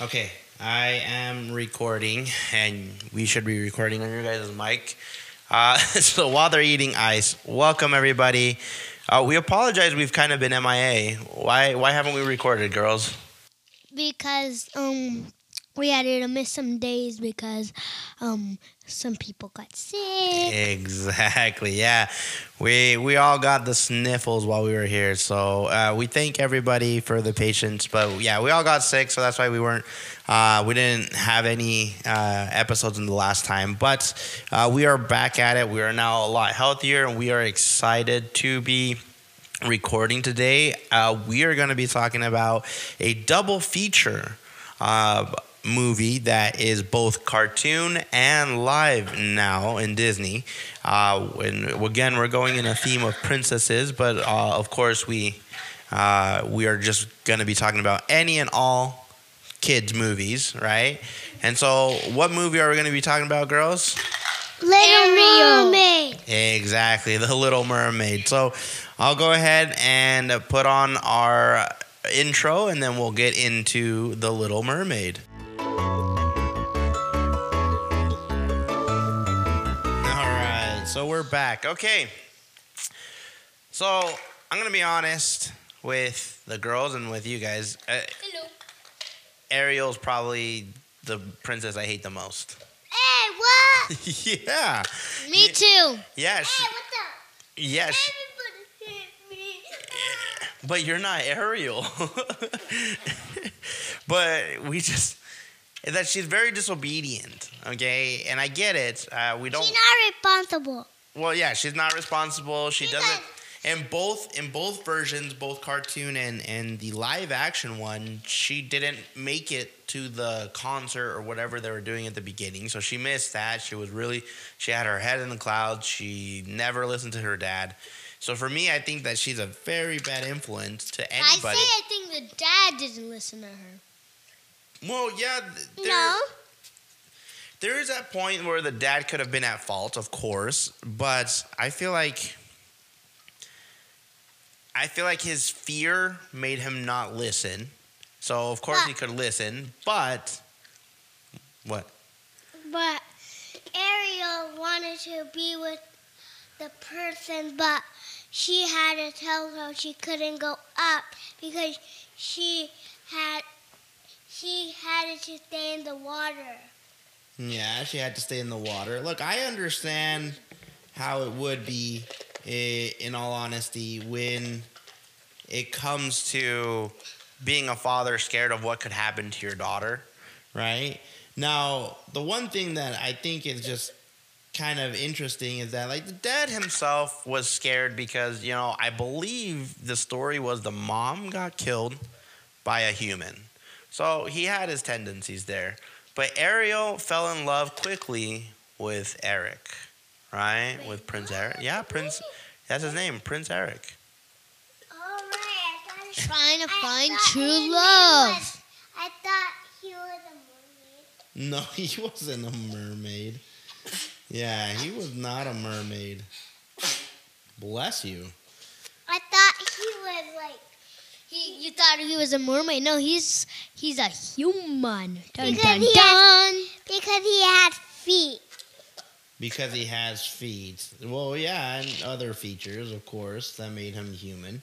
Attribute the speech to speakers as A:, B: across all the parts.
A: Okay, I am recording, and we should be recording on your guys' mic. Uh, so while they're eating ice, welcome everybody. Uh, we apologize. We've kind of been MIA. Why? Why haven't we recorded, girls?
B: because um we had to miss some days because um some people got sick.
A: Exactly. Yeah, we we all got the sniffles while we were here. So uh, we thank everybody for the patience. But yeah, we all got sick, so that's why we weren't. Uh, we didn't have any uh, episodes in the last time, but uh, we are back at it. We are now a lot healthier, and we are excited to be recording today. Uh, we are going to be talking about a double feature uh, movie that is both cartoon and live now in Disney. Uh, and again, we're going in a theme of princesses, but uh, of course, we uh, we are just going to be talking about any and all kids movies, right? And so, what movie are we going to be talking about, girls?
B: Little Mermaid.
A: Exactly, The Little Mermaid. So I'll go ahead and put on our intro and then we'll get into The Little Mermaid. So we're back. Okay. So I'm going to be honest with the girls and with you guys. Uh,
B: Hello.
A: Ariel's probably the princess I hate the most.
B: Hey, what?
A: yeah.
B: Me
A: Yeah.
B: too.
A: Yeah, she,
B: what's up?
A: yeah, she,
B: Everybody hit me.
A: But you're not Ariel. but we just that she's very disobedient. Okay, and I get it. Uh, we don't.
B: She's not responsible.
A: well, yeah, she's not responsible. She
B: Because-
A: doesn't. In both in both versions, both cartoon and and the live action one, she didn't make it to the concert or whatever they were doing at the beginning. So she missed that. She was really she had her head in the clouds. She never listened to her dad. So for me, I think that she's a very bad influence to anybody.
B: I say. I think the dad didn't listen to her.
A: Well, yeah. There,
B: no.
A: There is that point where the dad could have been at fault, of course, but I feel like I feel like his fear made him not listen. So of course he could listen, but what?
B: But Ariel wanted to be with the person, but she had to tell her she couldn't go up because she had she had to stay in the water.
A: Yeah, she had to stay in the water. Look, I understand how it would be, in all honesty, when it comes to being a father scared of what could happen to your daughter, right? Now, the one thing that I think is just kind of interesting is that, like, the dad himself was scared because, you know, I believe the story was the mom got killed by a human. So he had his tendencies there. But Ariel fell in love quickly with Eric, right? with Prince Eric. Yeah, Prince. That's his name, Prince Eric.
B: All right, I thought
C: Trying to
B: I
C: find true love.
B: was- I thought he was a mermaid.
A: No, he wasn't a mermaid. Yeah, he was not a mermaid. Bless you.
B: I thought he was like
C: He, you thought he was a mermaid? No, he's he's a human. Dun,
B: Because
C: dun,
B: he
C: dun.
B: because he had feet.
A: Because he has feet. Well, yeah, and other features, of course, that made him human.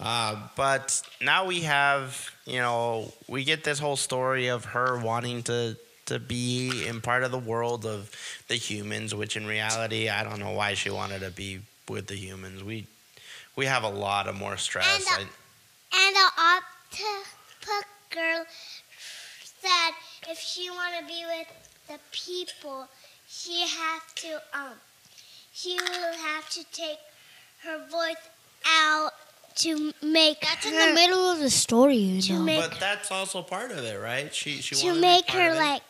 A: Uh, but now we have, you know, we get this whole story of her wanting to to be in part of the world of the humans, which in reality, I don't know why she wanted to be with the humans. We we have a lot of more stress.
B: And, uh, And the girl said if she want to be with the people, she have to um, she will have to take her voice out to make
C: That's
B: her,
C: in the middle of the story, you know.
A: but that's also part of it, right? She she
B: to make her like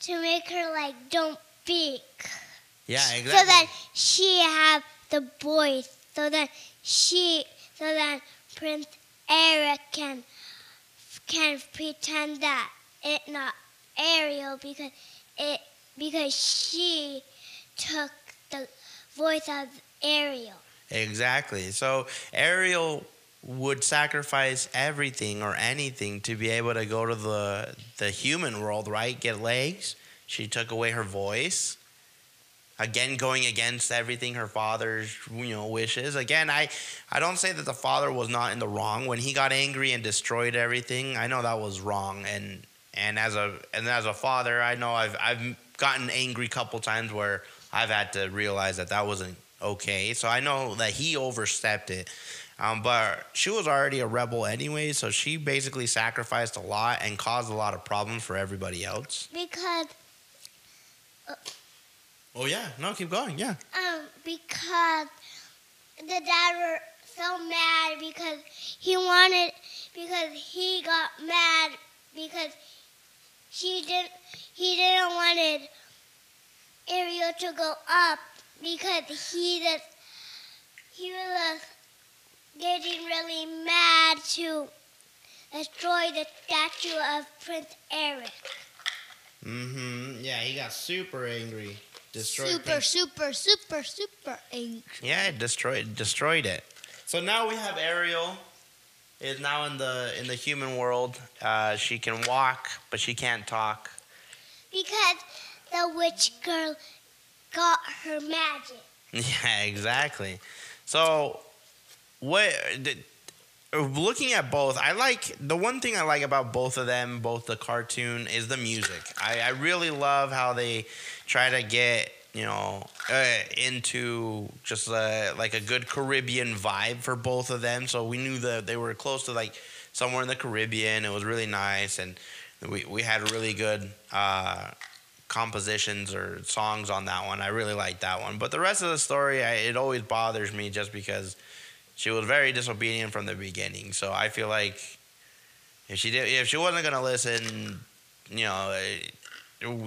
B: to make her like don't speak.
A: yeah, exactly.
B: So that she have the voice. So that she so that Prince Eric can can pretend that it not Ariel because it because she took the voice of Ariel.
A: Exactly. So Ariel would sacrifice everything or anything to be able to go to the the human world, right? Get legs. She took away her voice. Again, going against everything her father's you know wishes. Again, I I don't say that the father was not in the wrong when he got angry and destroyed everything. I know that was wrong, and and as a and as a father, I know I've I've gotten angry a couple times where I've had to realize that that wasn't okay. So I know that he overstepped it. Um, but she was already a rebel anyway, so she basically sacrificed a lot and caused a lot of problems for everybody else.
B: Because
A: Oh yeah, no, keep going. Yeah.
B: um because the dad were so mad because he wanted because he got mad because she didn't he didn't wanted Ariel to go up because he just he was getting really mad to destroy the statue of Prince Eric.
A: Mm-hmm. Yeah, he got super angry. Destroyed
C: super,
A: Prince-
C: super, super, super angry.
A: Yeah, it destroyed destroyed it. So now we have Ariel is now in the in the human world. Uh, she can walk, but she can't talk.
B: Because the witch girl got her magic.
A: Yeah, exactly. So, what? d- Looking at both, I like the one thing I like about both of them, both the cartoon, is the music. I, I really love how they try to get you know uh, into just uh, like a good Caribbean vibe for both of them. So we knew that they were close to like somewhere in the Caribbean. It was really nice, and we we had really good. Uh, compositions or songs on that one. I really like that one. But the rest of the story, I, it always bothers me just because she was very disobedient from the beginning. So I feel like if she did, if she wasn't gonna listen, you know,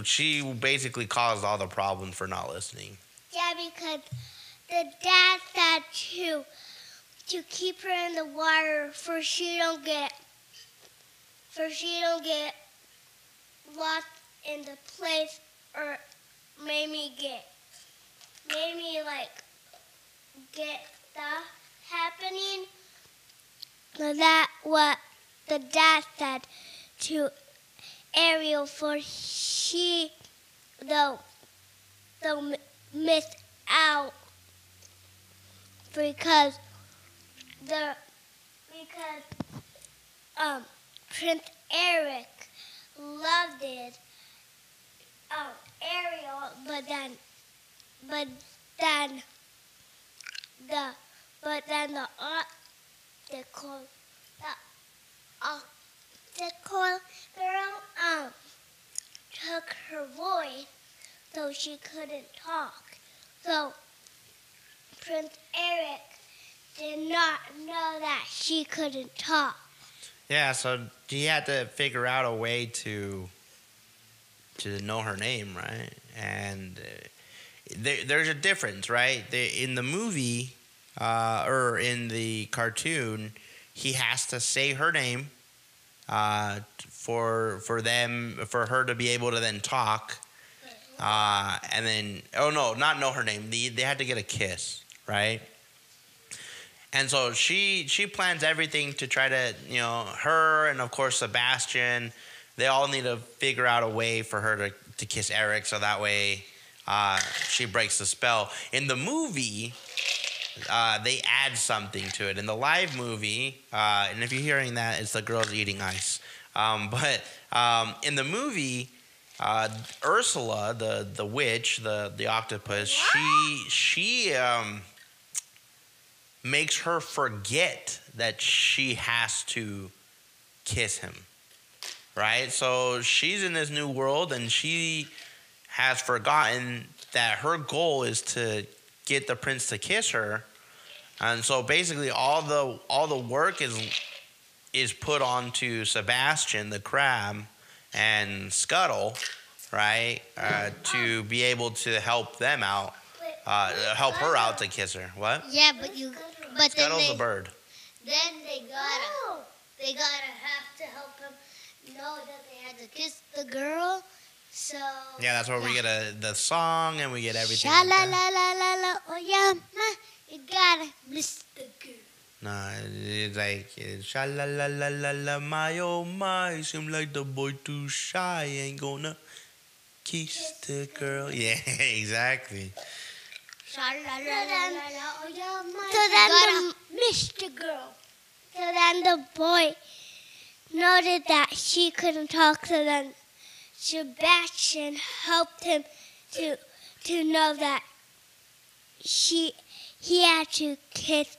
A: she basically caused all the problems for not listening.
B: Yeah, because the dad said to to keep her in the water for she don't get for she don't get lost in the place or made me get made me like get stuff happening. That what the dad said to Ariel for she though though miss out because the because um Prince Eric loved it um Ariel but then but then the but then the optical the optical girl um took her voice so she couldn't talk. So Prince Eric did not know that she couldn't talk.
A: Yeah, so he had to figure out a way to to know her name, right? And uh, there, there's a difference, right? The, in the movie uh, or in the cartoon, he has to say her name uh, for for them for her to be able to then talk, uh, and then oh no, not know her name. They, they had to get a kiss, right? And so she she plans everything to try to you know her and of course Sebastian. They all need to figure out a way for her to, to kiss Eric, so that way uh, she breaks the spell. In the movie, uh, they add something to it. In the live movie, uh, and if you're hearing that, it's the girls eating ice. Um, but um, in the movie, uh, Ursula, the the witch, the the octopus, she she um, makes her forget that she has to kiss him. Right? So she's in this new world and she has forgotten that her goal is to get the prince to kiss her. And so basically all the all the work is is put onto Sebastian the crab and Scuttle, right? Uh, to be able to help them out, uh, help her out to kiss her. What?
C: Yeah, but you, but then
A: Scuttle's
C: they,
A: a bird.
C: then they gotta, they gotta have to help him know that they had to kiss the girl. So
A: Yeah, that's where we get a, the song and we get everything.
B: Sha la la la la la, oh yeah, ma, you gotta miss the girl.
A: Nah, it's like sha la la la la la my oh my. Seem like the boy too shy, ain't gonna kiss the girl. Yeah, exactly.
C: Oh, yeah, my
B: So then
C: gotta
B: the-
C: miss the girl.
B: So then the boy noted that she couldn't talk. So then Sebastian helped him to to know that she he had to kiss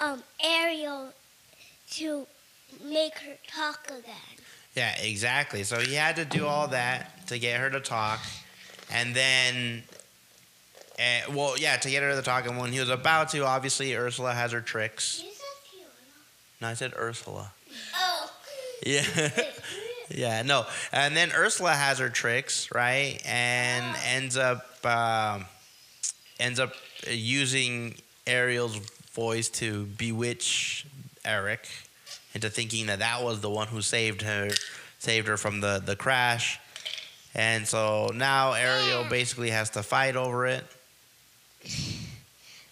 B: um, Ariel to make her talk again.
A: Yeah, exactly. So he had to do all that to get her to talk, and then, uh, well, yeah, to get her to talk. And when he was about to, obviously Ursula has her tricks.
C: You said Fiona.
A: No, I said Ursula.
C: Oh.
A: Yeah. yeah, no. And then Ursula has her tricks, right? And ends up um, ends up using Ariel's voice to bewitch Eric into thinking that that was the one who saved her saved her from the the crash. And so now Ariel basically has to fight over it.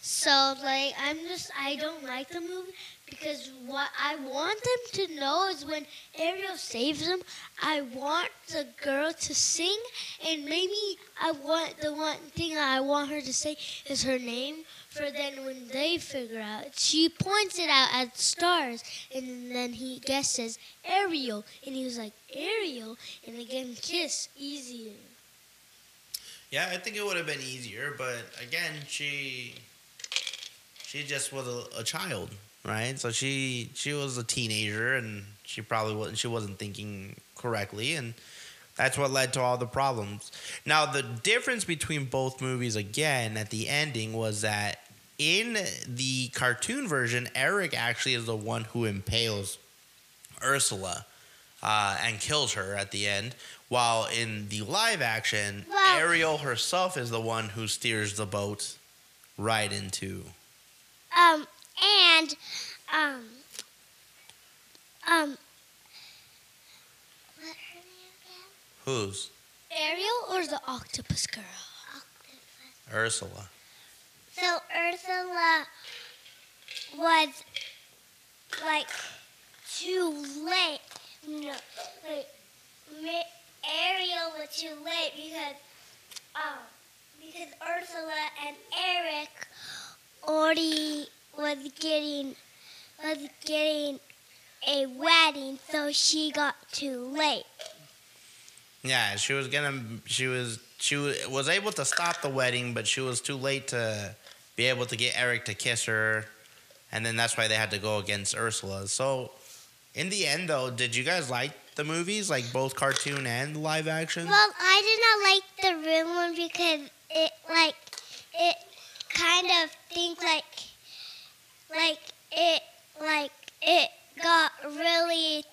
C: So like I'm just I don't like the movie because what I want them to know is when Ariel saves them, I want the girl to sing and maybe I want the one thing I want her to say is her name for then when they figure out she points it out at stars and then he guesses Ariel and he was like Ariel and again kiss easier.
A: Yeah, I think it would have been easier, but again, she she just was a, a child, right? So she she was a teenager, and she probably wasn't she wasn't thinking correctly, and that's what led to all the problems. Now, the difference between both movies, again, at the ending, was that in the cartoon version, Eric actually is the one who impales Ursula uh, and kills her at the end. While in the live action, Ariel herself is the one who steers the boat right into.
B: Um, and um, um, what her name again?
A: Who's?
C: Ariel or the octopus girl?
B: Octopus.
A: Ursula.
B: So Ursula was like too late. No, like Ariel was too late because um because Ursula and Eric already was getting was getting a wedding, so she got too late.
A: Yeah, she was gonna. She was. She was able to stop the wedding, but she was too late to be able to get Eric to kiss her, and then that's why they had to go against Ursula. So, in the end, though, did you guys like the movies, like both cartoon and live action?
B: Well, I did not like the real one because it like it kind of think like like it like it got really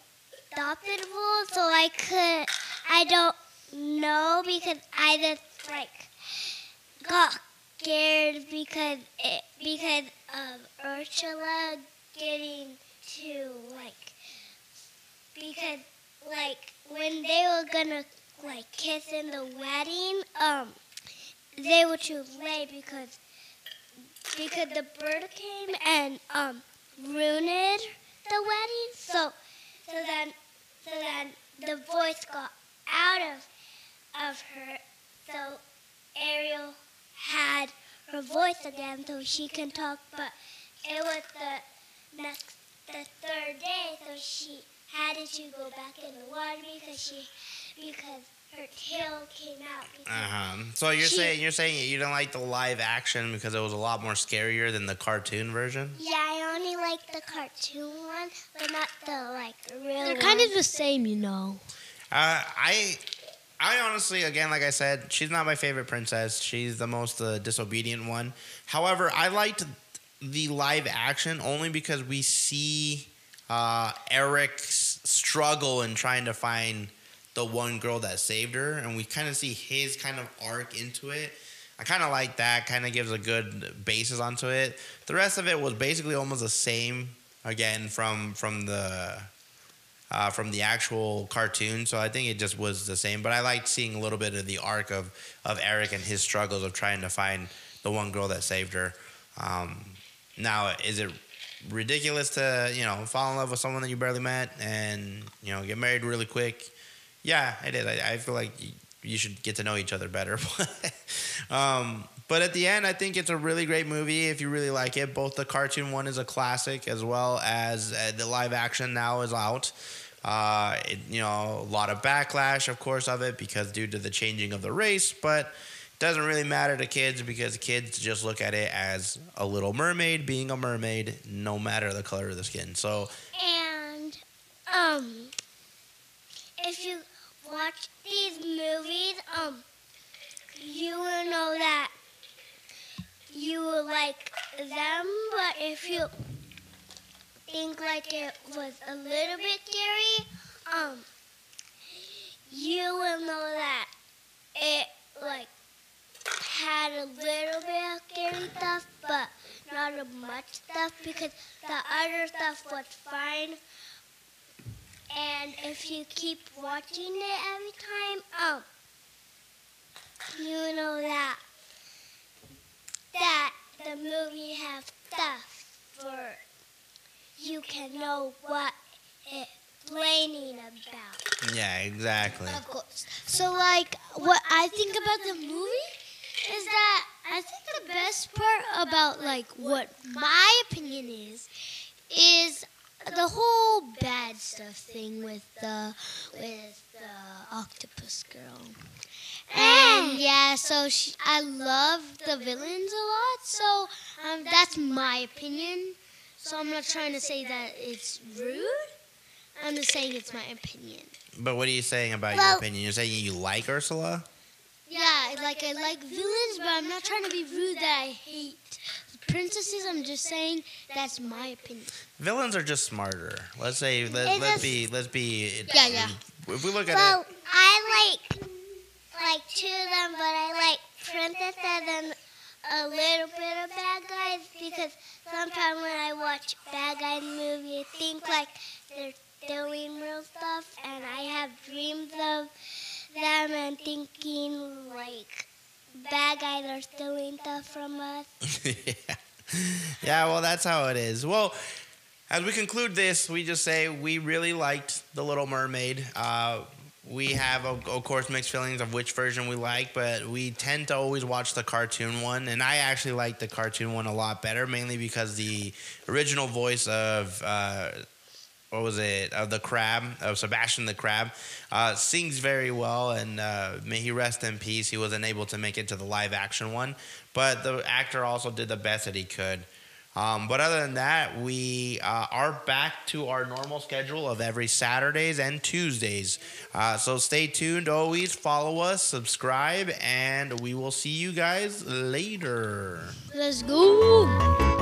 B: adoptable, so I could I don't know because I just like got scared because it because of Ursula getting to like because like when they were gonna like kiss in the wedding, um, they were too late because because the bird came and um ruined the wedding. So so then so then the voice got out of of her. So Ariel had her voice again, so she can talk. But it was the next the third day, so she had to go back in the water because she because her tail came out.
A: Uh huh. So you're
B: She-
A: saying you're saying you don't like the live action because it was a lot more scarier than the cartoon version?
B: yeah, I only like the cartoon one, but not the like real.
C: They're
B: one.
C: kind of the same, you know.
A: Uh, I, I honestly, again, like I said, she's not my favorite princess. She's the most uh, disobedient one. However, I liked the live action only because we see uh, Eric's struggle in trying to find the one girl that saved her, and we kind of see his kind of arc into it. I kind of like that. Kind of gives a good basis onto it. The rest of it was basically almost the same again from from the uh, from the actual cartoon. So I think it just was the same. But I liked seeing a little bit of the arc of, of Eric and his struggles of trying to find the one girl that saved her. Um, now, is it ridiculous to you know fall in love with someone that you barely met and you know get married really quick. Yeah, it is. I, I feel like you, you should get to know each other better. um, but at the end, I think it's a really great movie if you really like it. Both the cartoon one is a classic as well as uh, the live action now is out. Uh, it, you know, a lot of backlash, of course, of it because due to the changing of the race, but it doesn't really matter to kids because kids just look at it as a little mermaid being a mermaid, no matter the color of the skin. So,
B: And um, if you watch these movies, um, you will know that you will like them. But if you think like it was a little bit scary, um, you will know that it like had a little bit of scary stuff, but not a much stuff because the other stuff was fine. And if you keep watching it every time, um, you know that that the movie have stuff for you can know what it's explaining about.
A: yeah, exactly.
C: Of course. So, like, what I think about the movie is that I think the best part about, like, what my opinion is, is the whole bad stuff thing with the with the octopus girl. And yeah, so she, I love the villains a lot. So um, that's my opinion. So I'm not trying to say that it's rude. I'm just saying it's my opinion.
A: But what are you saying about your opinion? You're saying you like Ursula?
C: Yeah, like I like villains, but I'm not trying to be rude that I hate princesses. I'm just saying that's my opinion.
A: Villains are just smarter. Let's say let, let's be let's be
C: Yeah, yeah.
A: If we look at
B: Well,
A: it,
B: I like like two of them, but I like princesses and a little bit of bad guys because sometimes when I watch bad guys movies, I think like they're doing real stuff, and I have dreams of them and thinking like bad guys are stealing stuff from us.
A: yeah. yeah, well, that's how it is. Well, as we conclude this, we just say we really liked The Little Mermaid. Uh, we have, of, course, mixed feelings of which version we like, but we tend to always watch the cartoon one. And I actually like the cartoon one a lot better, mainly because the original voice of. Uh, what was it? Of the crab of Sebastian the crab. Uh, sings very well and uh, may he rest in peace. He wasn't able to make it to the live action one but the actor also did the best that he could. Um, but other than that we uh, are back to our normal schedule of every Saturdays and Tuesdays. Uh, so stay tuned. Always follow us subscribe and we will see you guys later.
C: Let's go.